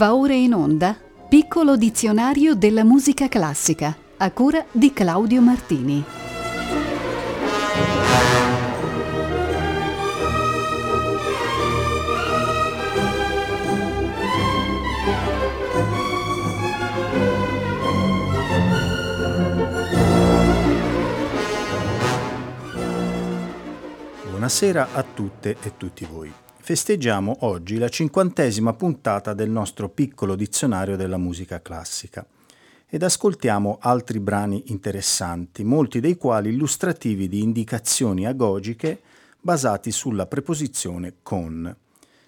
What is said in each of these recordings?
Va ora in onda Piccolo dizionario della musica classica a cura di Claudio Martini. Buonasera a tutte e tutti voi festeggiamo oggi la cinquantesima puntata del nostro piccolo dizionario della musica classica ed ascoltiamo altri brani interessanti, molti dei quali illustrativi di indicazioni agogiche basati sulla preposizione con.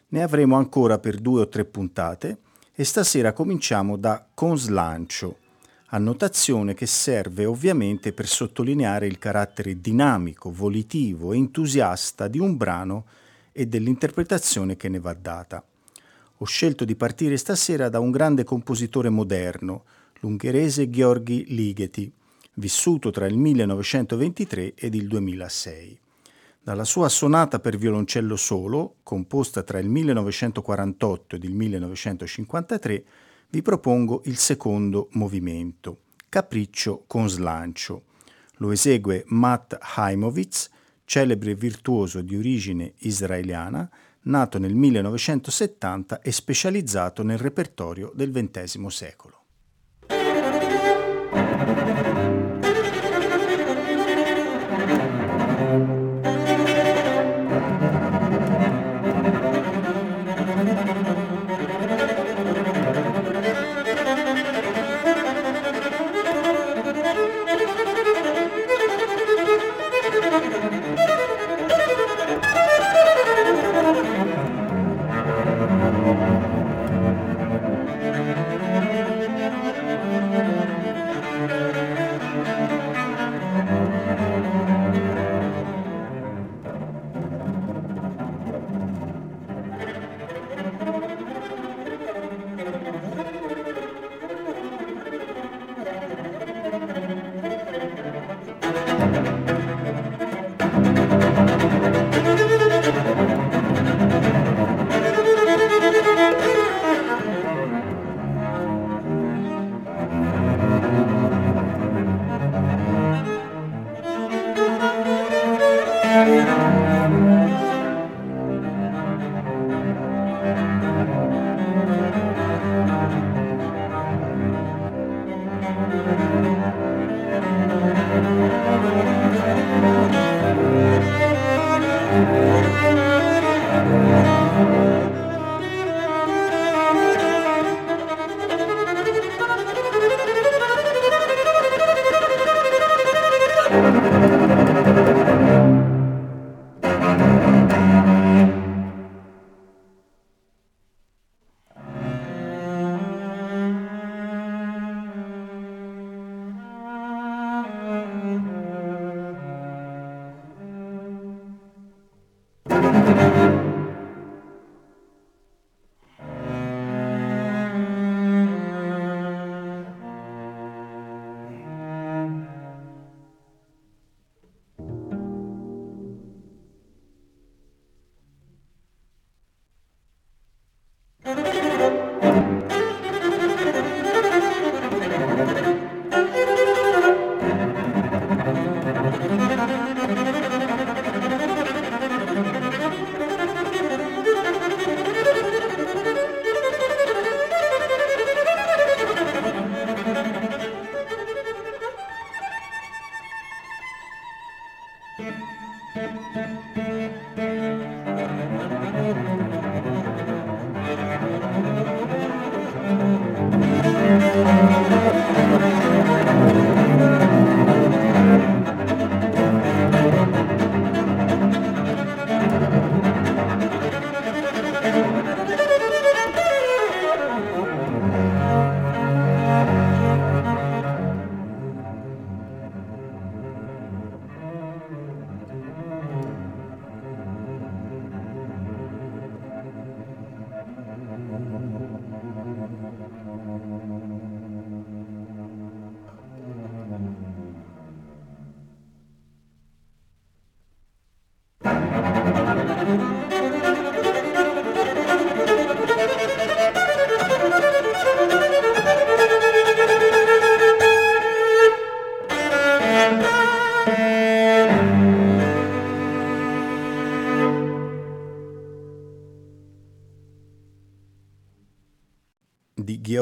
Ne avremo ancora per due o tre puntate e stasera cominciamo da con slancio, annotazione che serve ovviamente per sottolineare il carattere dinamico, volitivo e entusiasta di un brano e dell'interpretazione che ne va data. Ho scelto di partire stasera da un grande compositore moderno, l'ungherese Gheorghi Ligeti, vissuto tra il 1923 ed il 2006. Dalla sua sonata per violoncello solo, composta tra il 1948 ed il 1953, vi propongo il secondo movimento, Capriccio con slancio. Lo esegue Matt Heimovitz celebre virtuoso di origine israeliana, nato nel 1970 e specializzato nel repertorio del XX secolo.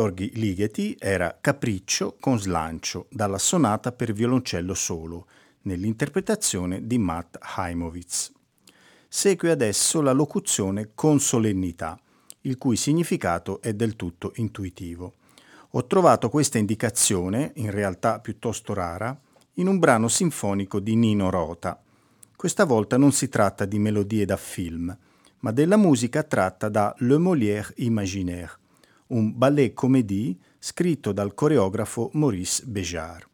Gheorghi Ligeti era Capriccio con slancio dalla sonata per violoncello solo, nell'interpretazione di Matt Heimowitz. Segue adesso la locuzione con solennità, il cui significato è del tutto intuitivo. Ho trovato questa indicazione, in realtà piuttosto rara, in un brano sinfonico di Nino Rota. Questa volta non si tratta di melodie da film, ma della musica tratta da Le Molière Imaginaire, un ballet comédie scritto dal coreografo Maurice Béjart.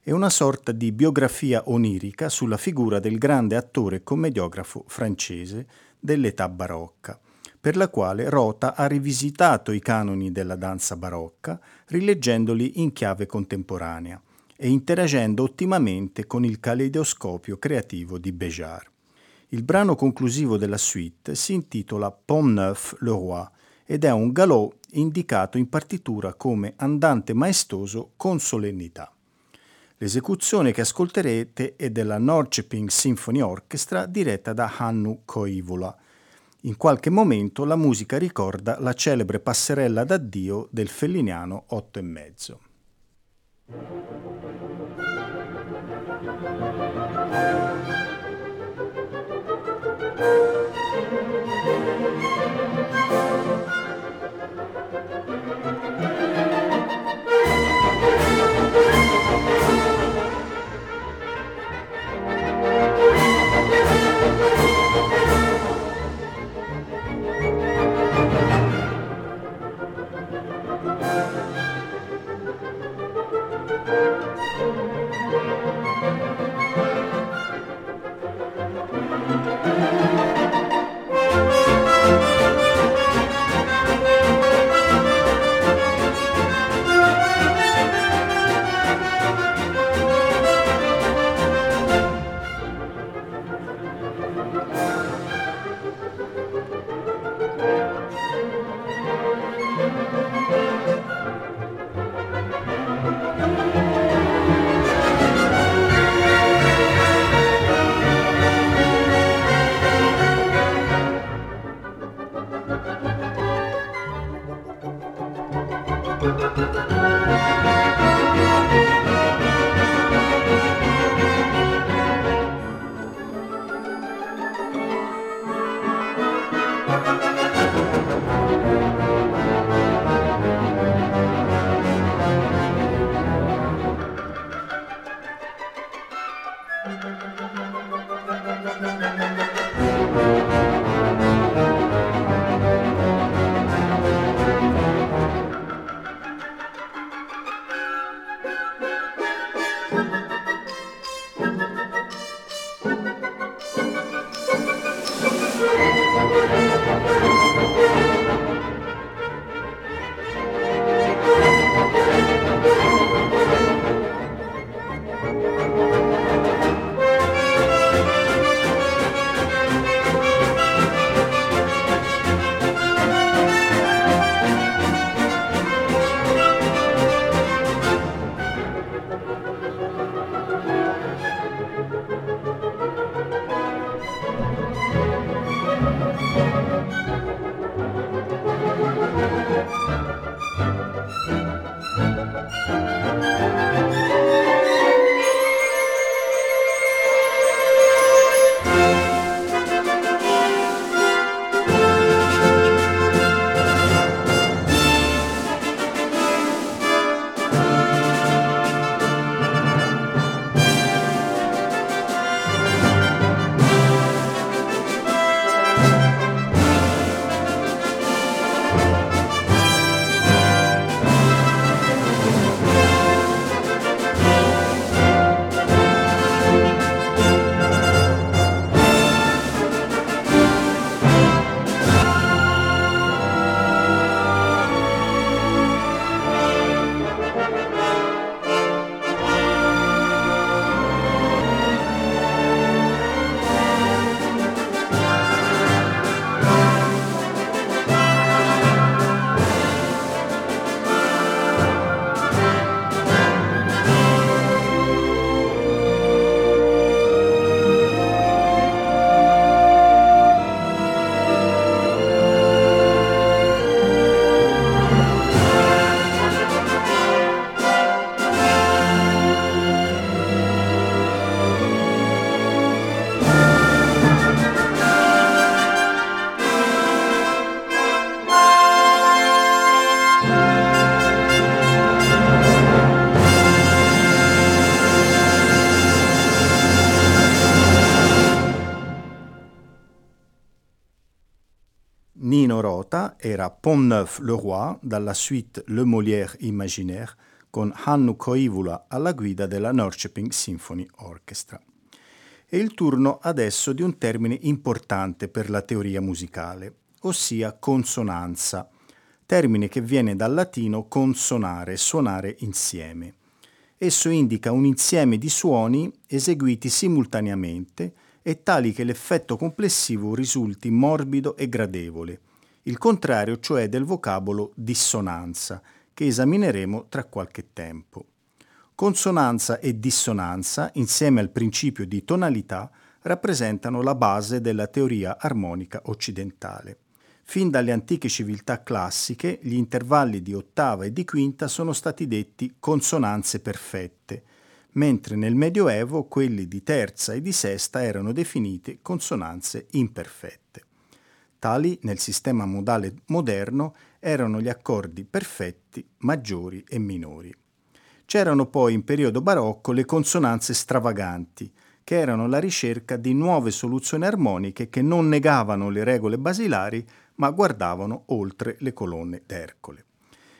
È una sorta di biografia onirica sulla figura del grande attore commediografo francese dell'età barocca, per la quale Rota ha rivisitato i canoni della danza barocca, rileggendoli in chiave contemporanea e interagendo ottimamente con il caleidoscopio creativo di Béjart. Il brano conclusivo della suite si intitola Pont Neuf le Roi ed è un galò indicato in partitura come andante maestoso con solennità. L'esecuzione che ascolterete è della Norcheping Symphony Orchestra diretta da Hannu Koivola. In qualche momento la musica ricorda la celebre passerella d'addio del felliniano Otto e mezzo. thank you Thank you. era Pont-Neuf-le-Roi dalla suite Le Molière Imaginaire con Hannu Koivula alla guida della Norrköping Symphony Orchestra. È il turno adesso di un termine importante per la teoria musicale, ossia consonanza, termine che viene dal latino consonare, suonare insieme. Esso indica un insieme di suoni eseguiti simultaneamente e tali che l'effetto complessivo risulti morbido e gradevole, il contrario cioè del vocabolo dissonanza, che esamineremo tra qualche tempo. Consonanza e dissonanza, insieme al principio di tonalità, rappresentano la base della teoria armonica occidentale. Fin dalle antiche civiltà classiche, gli intervalli di ottava e di quinta sono stati detti consonanze perfette, mentre nel Medioevo quelli di terza e di sesta erano definite consonanze imperfette. Tali, nel sistema modale moderno, erano gli accordi perfetti, maggiori e minori. C'erano poi in periodo barocco le consonanze stravaganti, che erano la ricerca di nuove soluzioni armoniche che non negavano le regole basilari, ma guardavano oltre le colonne d'Ercole.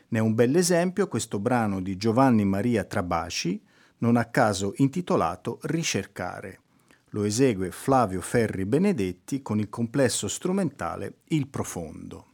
Ne è un bell'esempio questo brano di Giovanni Maria Trabaci, non a caso intitolato Ricercare. Lo esegue Flavio Ferri Benedetti con il complesso strumentale Il Profondo.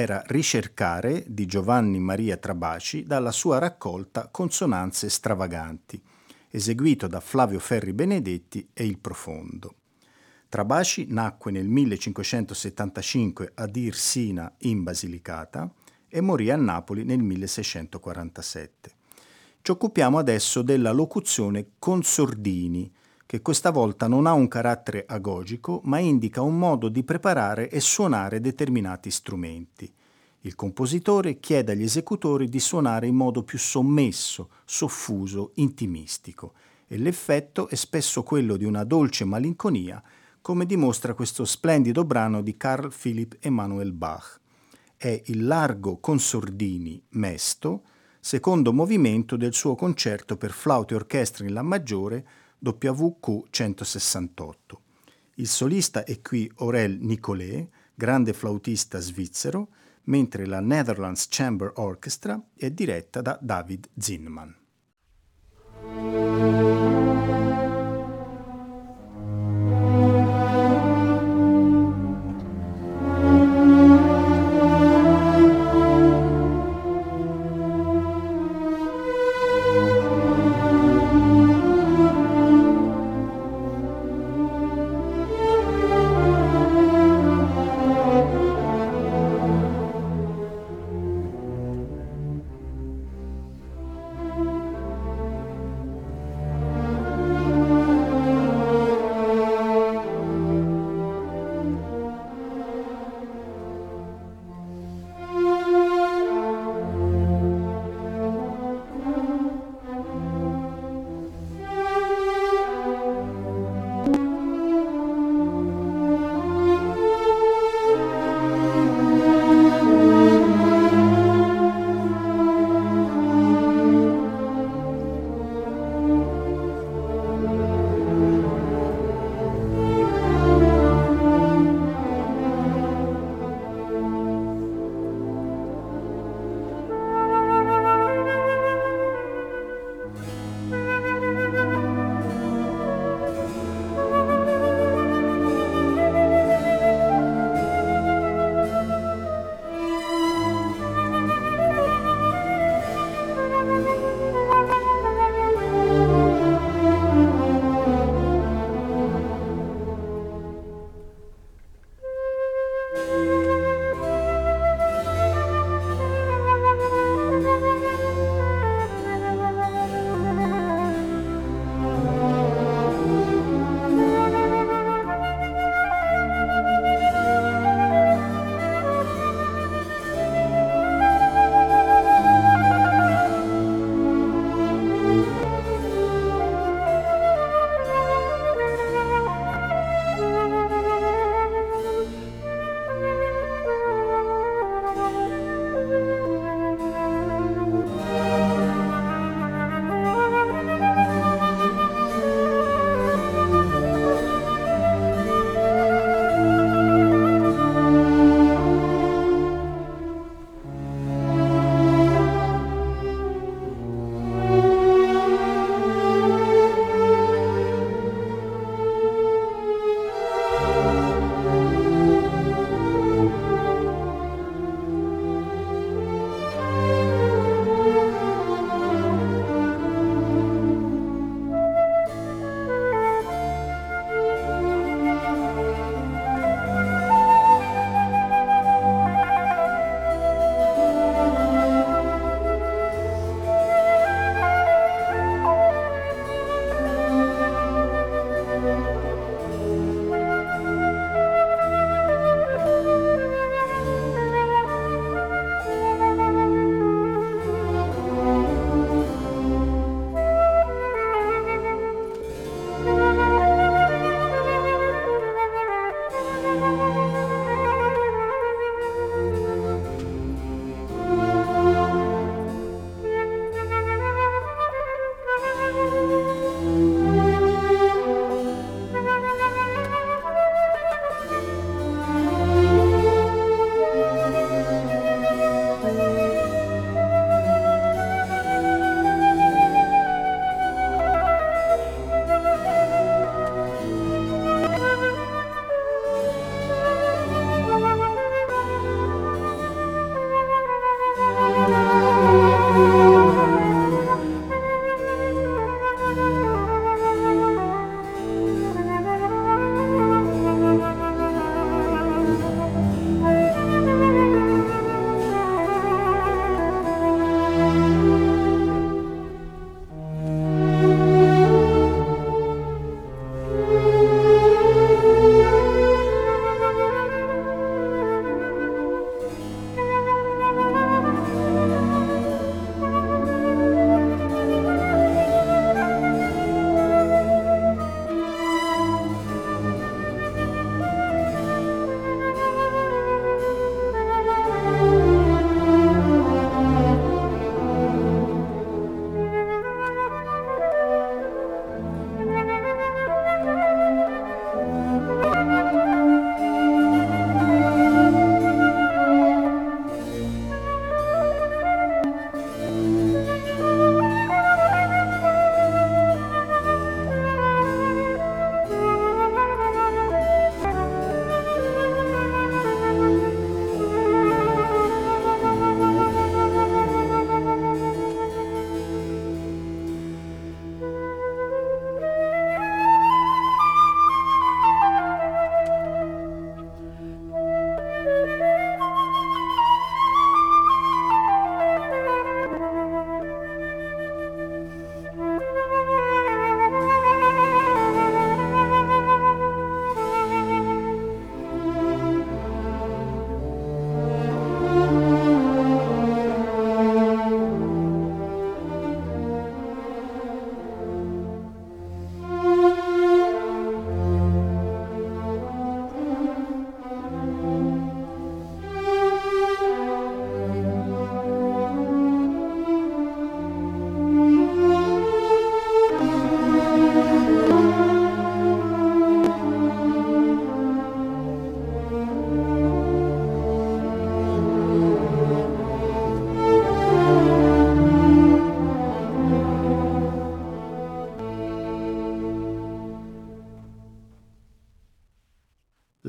Era Ricercare di Giovanni Maria Trabaci dalla sua raccolta Consonanze stravaganti, eseguito da Flavio Ferri Benedetti e Il Profondo. Trabaci nacque nel 1575 ad Irsina in Basilicata e morì a Napoli nel 1647. Ci occupiamo adesso della locuzione consordini, che questa volta non ha un carattere agogico, ma indica un modo di preparare e suonare determinati strumenti. Il compositore chiede agli esecutori di suonare in modo più sommesso, soffuso, intimistico, e l'effetto è spesso quello di una dolce malinconia, come dimostra questo splendido brano di Carl Philipp Emanuel Bach. È il largo consordini mesto, secondo movimento del suo concerto per flauto e orchestra in La maggiore, WQ 168. Il solista è qui Aurel Nicolet, grande flautista svizzero, mentre la Netherlands Chamber Orchestra è diretta da David Zinman.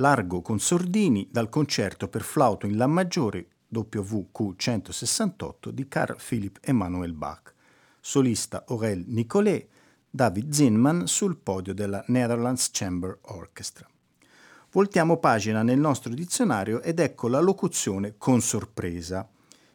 Largo con Sordini dal concerto per flauto in La maggiore WQ 168 di Carl Philipp Emanuel Bach, solista Aurel Nicolet, David Zinman sul podio della Netherlands Chamber Orchestra. Voltiamo pagina nel nostro dizionario ed ecco la locuzione con sorpresa,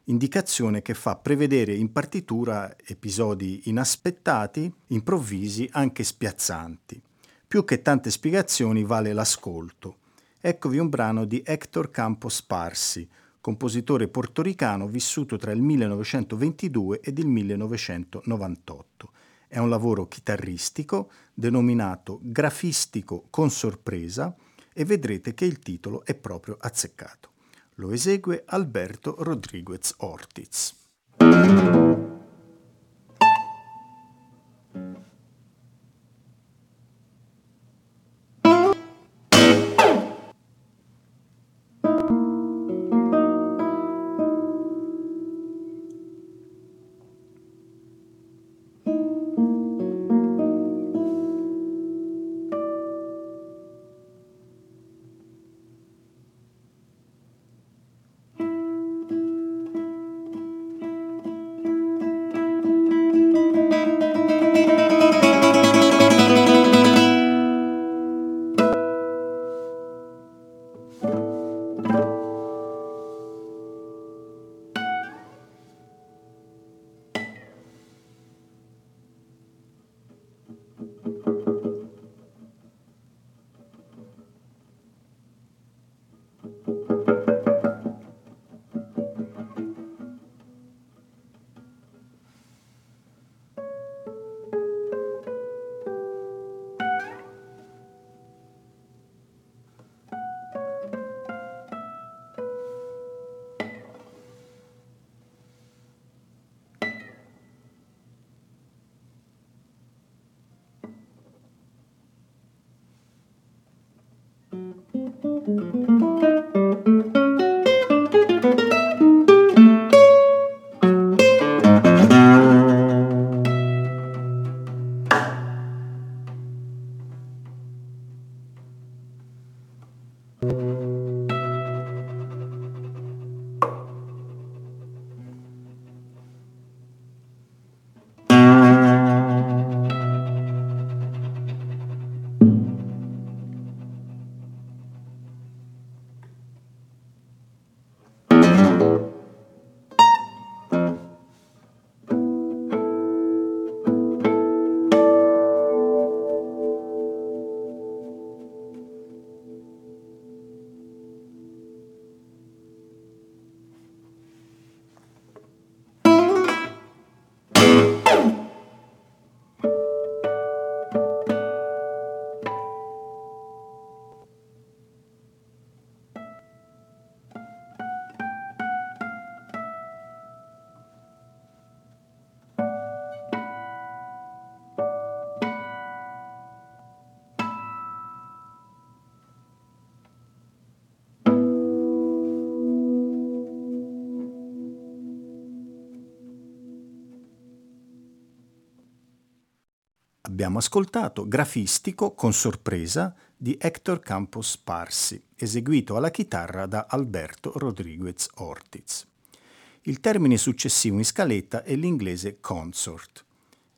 indicazione che fa prevedere in partitura episodi inaspettati, improvvisi, anche spiazzanti. Più che tante spiegazioni vale l'ascolto. Eccovi un brano di Hector Campos Parsi, compositore portoricano vissuto tra il 1922 ed il 1998. È un lavoro chitarristico denominato grafistico con sorpresa e vedrete che il titolo è proprio azzeccato. Lo esegue Alberto Rodriguez Ortiz. Abbiamo ascoltato Grafistico con sorpresa di Hector Campos Parsi, eseguito alla chitarra da Alberto Rodriguez Ortiz. Il termine successivo in scaletta è l'inglese consort.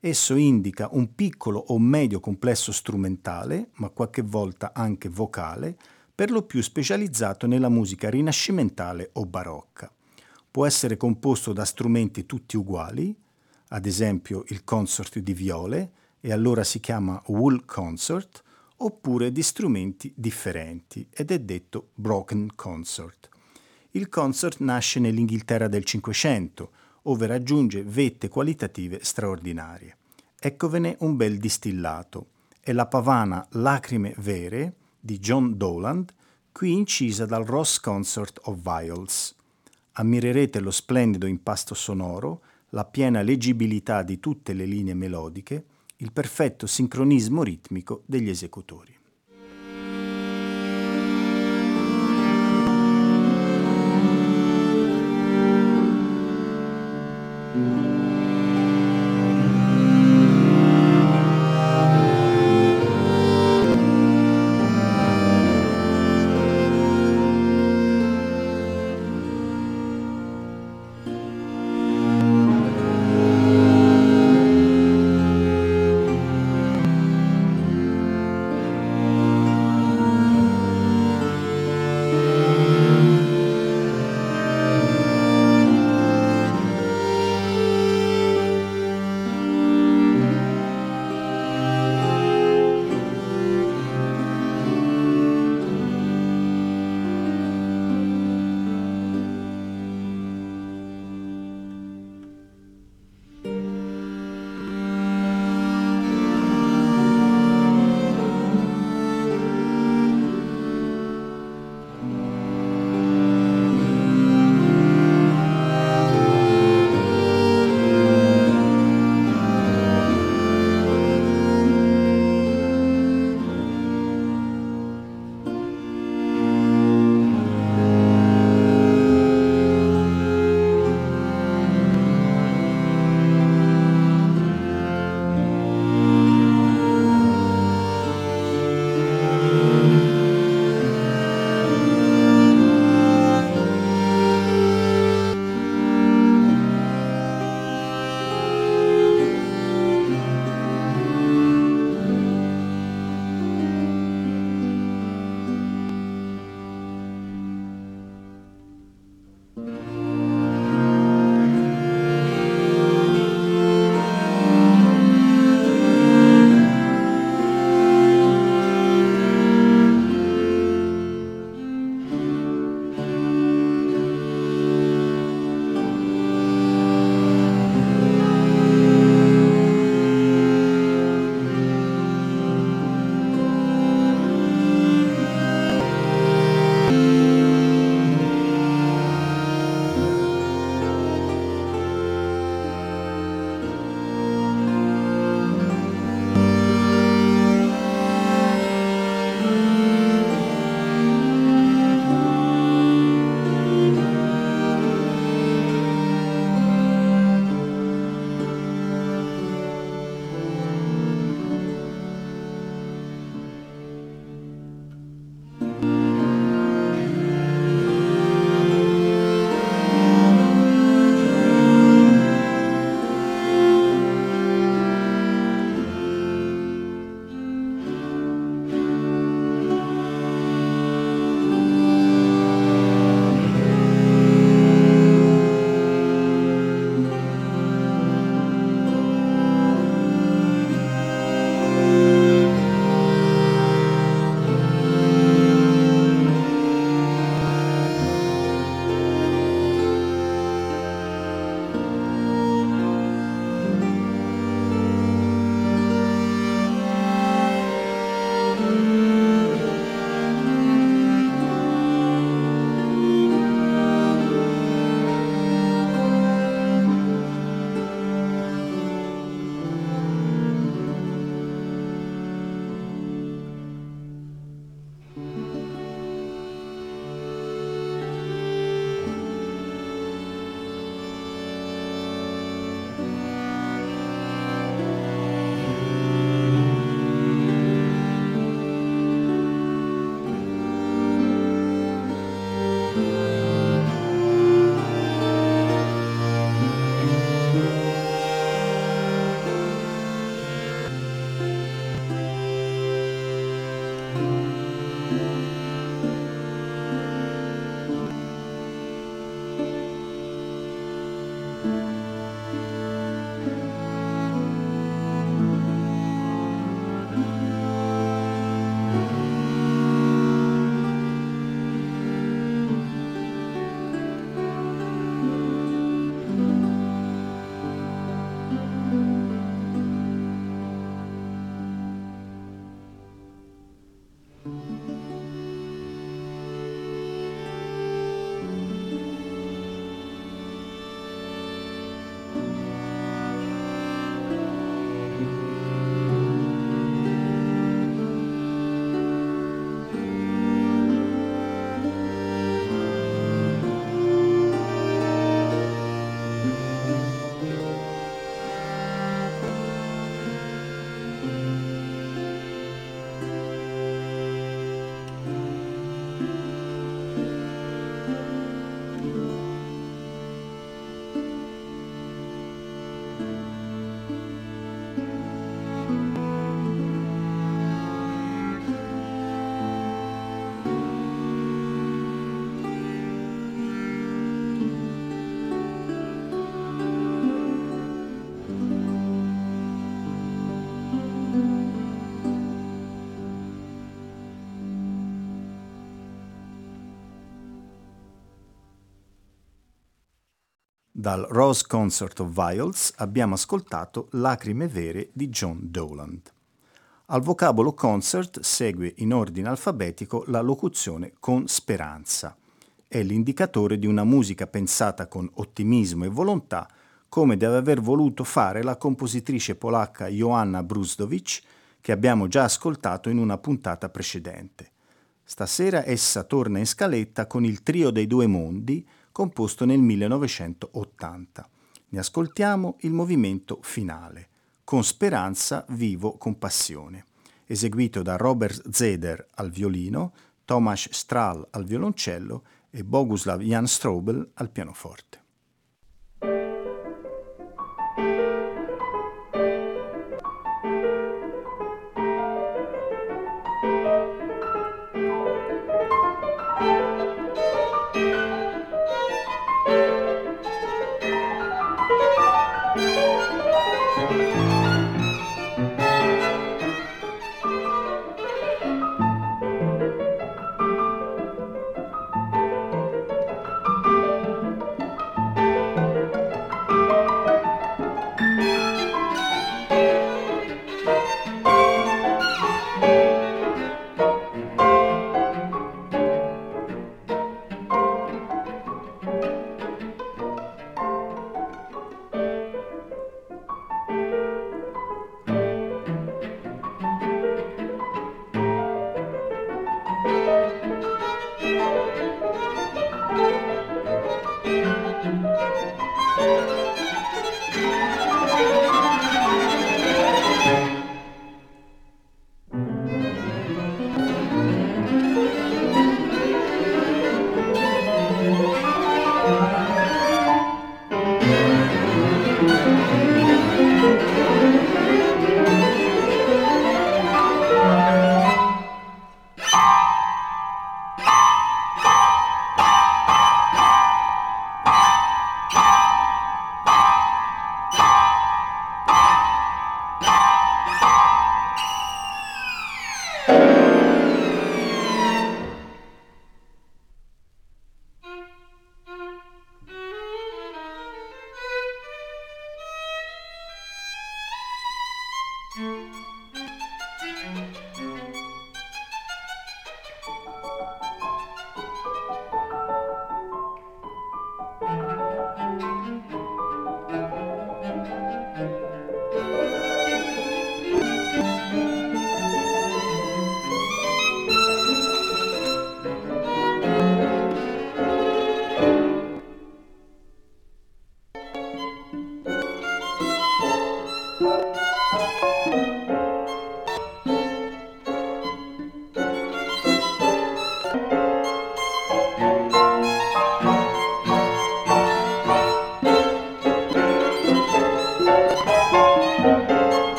Esso indica un piccolo o medio complesso strumentale, ma qualche volta anche vocale, per lo più specializzato nella musica rinascimentale o barocca. Può essere composto da strumenti tutti uguali, ad esempio il consort di viole, e allora si chiama wool consort, oppure di strumenti differenti ed è detto broken consort. Il consort nasce nell'Inghilterra del Cinquecento, ove raggiunge vette qualitative straordinarie. Eccovene un bel distillato. È la pavana Lacrime vere di John Doland, qui incisa dal Ross Consort of Viols. Ammirerete lo splendido impasto sonoro, la piena leggibilità di tutte le linee melodiche, il perfetto sincronismo ritmico degli esecutori. Dal Rose Concert of Viols abbiamo ascoltato Lacrime vere di John Dowland. Al vocabolo concert segue in ordine alfabetico la locuzione con speranza. È l'indicatore di una musica pensata con ottimismo e volontà, come deve aver voluto fare la compositrice polacca Joanna Brusdowicz, che abbiamo già ascoltato in una puntata precedente. Stasera essa torna in scaletta con il trio dei due mondi, composto nel 1980. Ne ascoltiamo il movimento finale, Con speranza vivo con passione, eseguito da Robert Zeder al violino, Tomasz Strahl al violoncello e Boguslav Jan Strobel al pianoforte.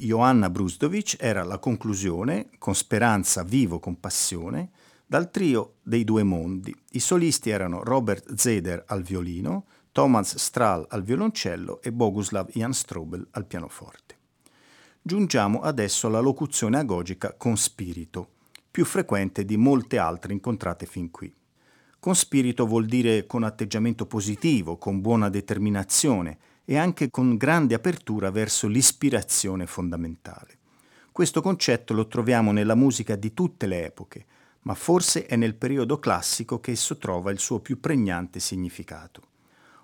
Di Joanna Brusdovic era la conclusione, con speranza vivo con passione, dal trio dei due mondi. I solisti erano Robert Zeder al violino, Thomas Strahl al violoncello e Boguslav Jan Strobel al pianoforte. Giungiamo adesso alla locuzione agogica con spirito, più frequente di molte altre incontrate fin qui. Con spirito vuol dire con atteggiamento positivo, con buona determinazione e anche con grande apertura verso l'ispirazione fondamentale. Questo concetto lo troviamo nella musica di tutte le epoche, ma forse è nel periodo classico che esso trova il suo più pregnante significato.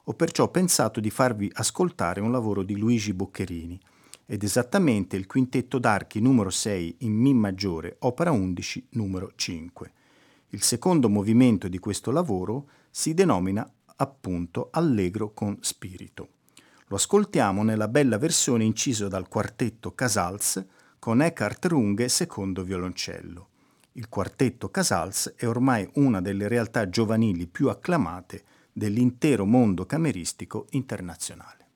Ho perciò pensato di farvi ascoltare un lavoro di Luigi Boccherini, ed esattamente il quintetto d'archi numero 6 in Mi maggiore, opera 11, numero 5. Il secondo movimento di questo lavoro si denomina appunto Allegro con spirito. Lo ascoltiamo nella bella versione incisa dal quartetto Casals con Eckhart Runge secondo violoncello. Il quartetto Casals è ormai una delle realtà giovanili più acclamate dell'intero mondo cameristico internazionale.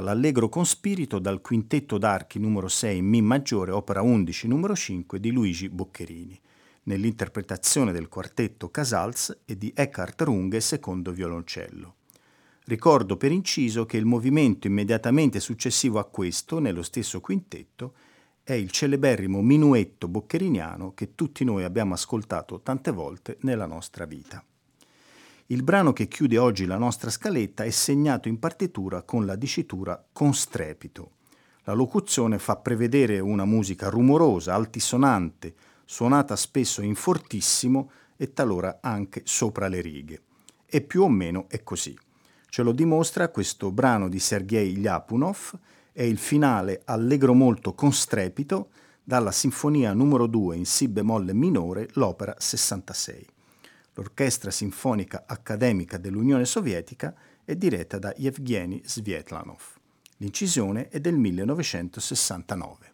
l'Allegro con spirito dal quintetto d'archi numero 6 in Mi maggiore, opera 11 numero 5 di Luigi Boccherini, nell'interpretazione del quartetto Casals e di Eckhart Runge secondo violoncello. Ricordo per inciso che il movimento immediatamente successivo a questo, nello stesso quintetto, è il celeberrimo minuetto boccheriniano che tutti noi abbiamo ascoltato tante volte nella nostra vita. Il brano che chiude oggi la nostra scaletta è segnato in partitura con la dicitura con strepito. La locuzione fa prevedere una musica rumorosa, altisonante, suonata spesso in fortissimo e talora anche sopra le righe. E più o meno è così. Ce lo dimostra questo brano di Sergei Ljapunov, è il finale allegro molto con strepito dalla Sinfonia numero 2 in Si bemolle minore, l'opera 66. L'Orchestra Sinfonica Accademica dell'Unione Sovietica è diretta da Yevgeny Svietlanov. L'incisione è del 1969.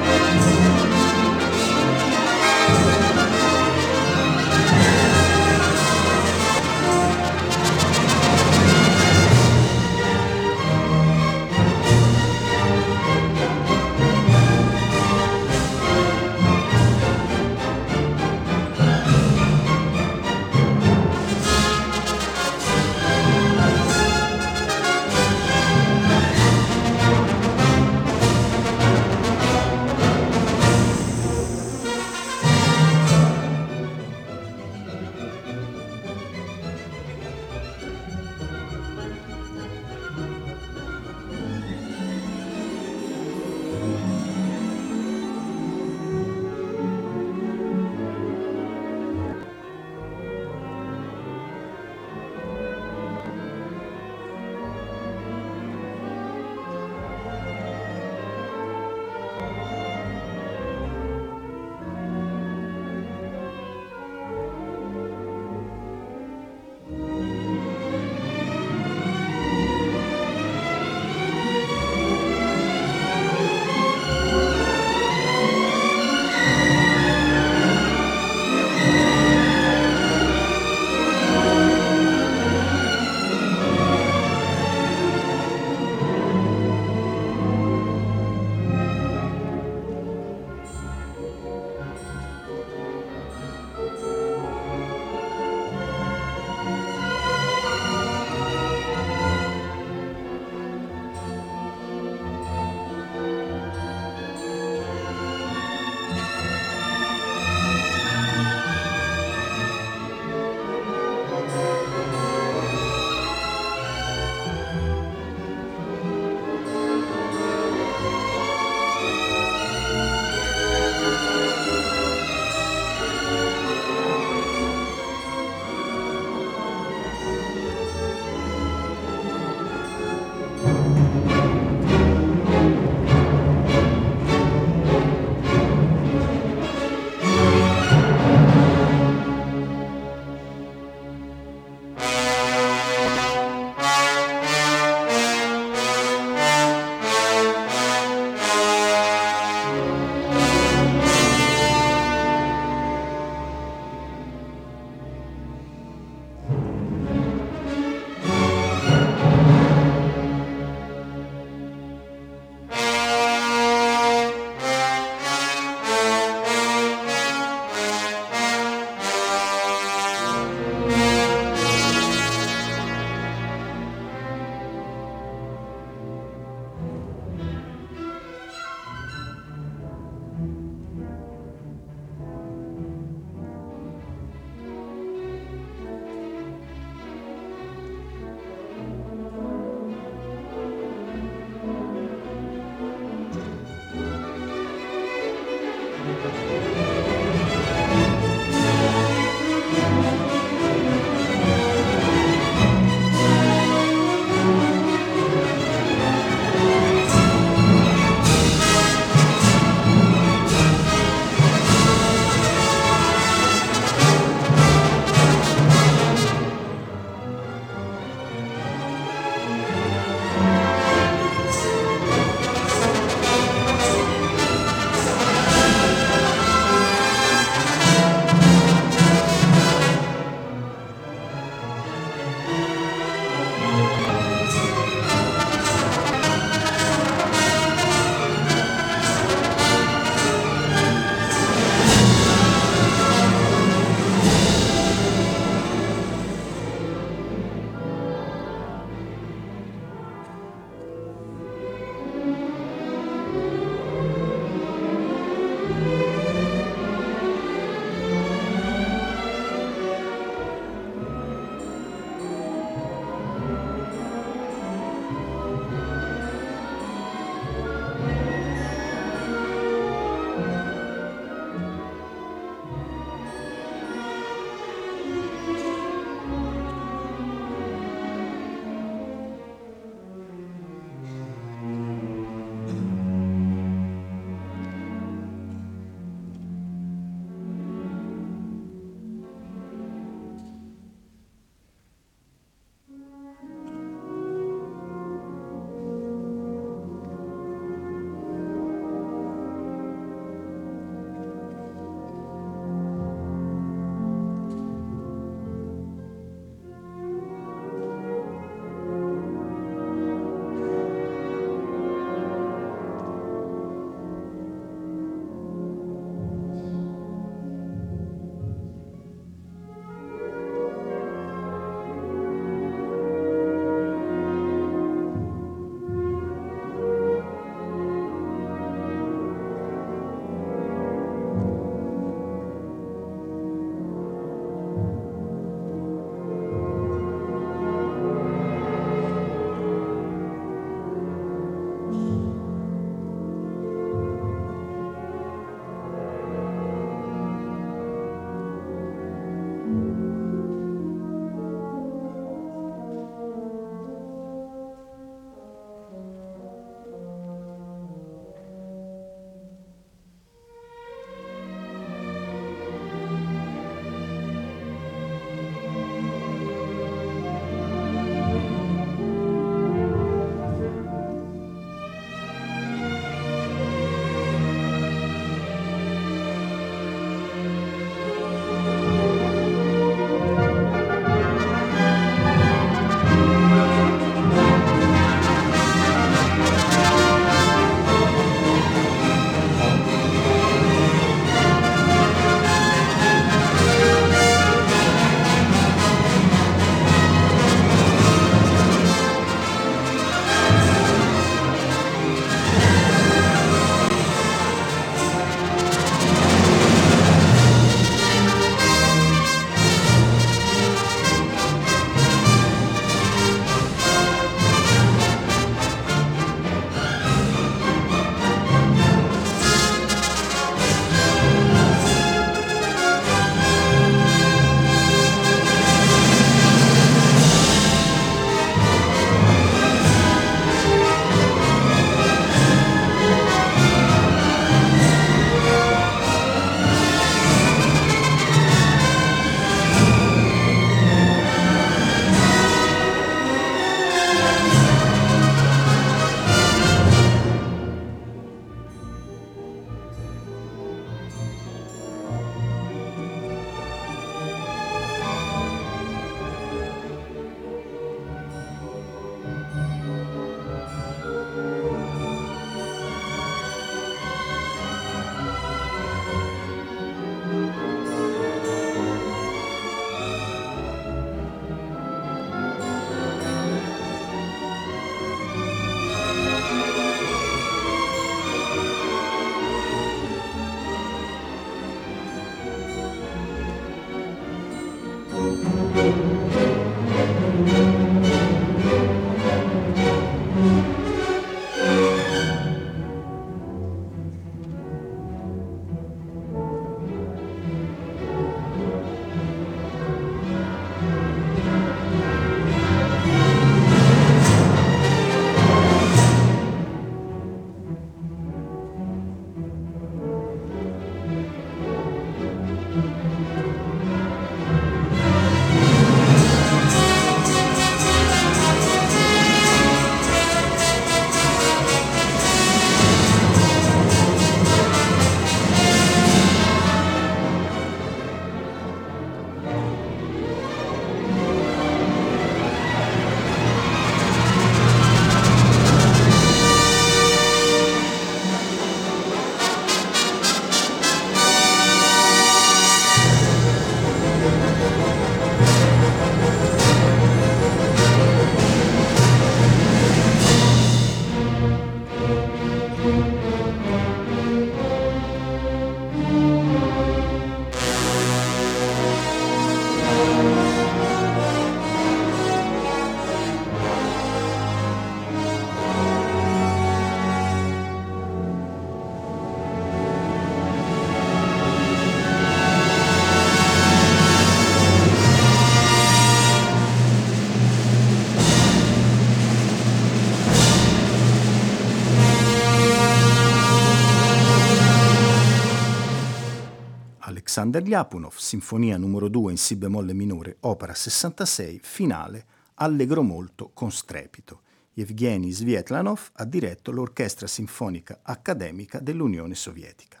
Alexander Lyapunov, Sinfonia numero 2 in Si bemolle minore, opera 66, finale, allegro molto con strepito. Evgeny Svietlanov ha diretto l'Orchestra Sinfonica Accademica dell'Unione Sovietica.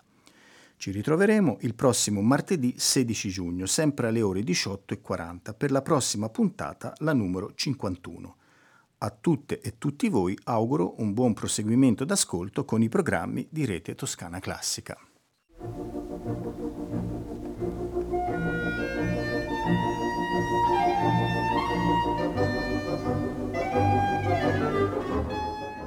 Ci ritroveremo il prossimo martedì 16 giugno, sempre alle ore 18.40, per la prossima puntata, la numero 51. A tutte e tutti voi auguro un buon proseguimento d'ascolto con i programmi di Rete Toscana Classica.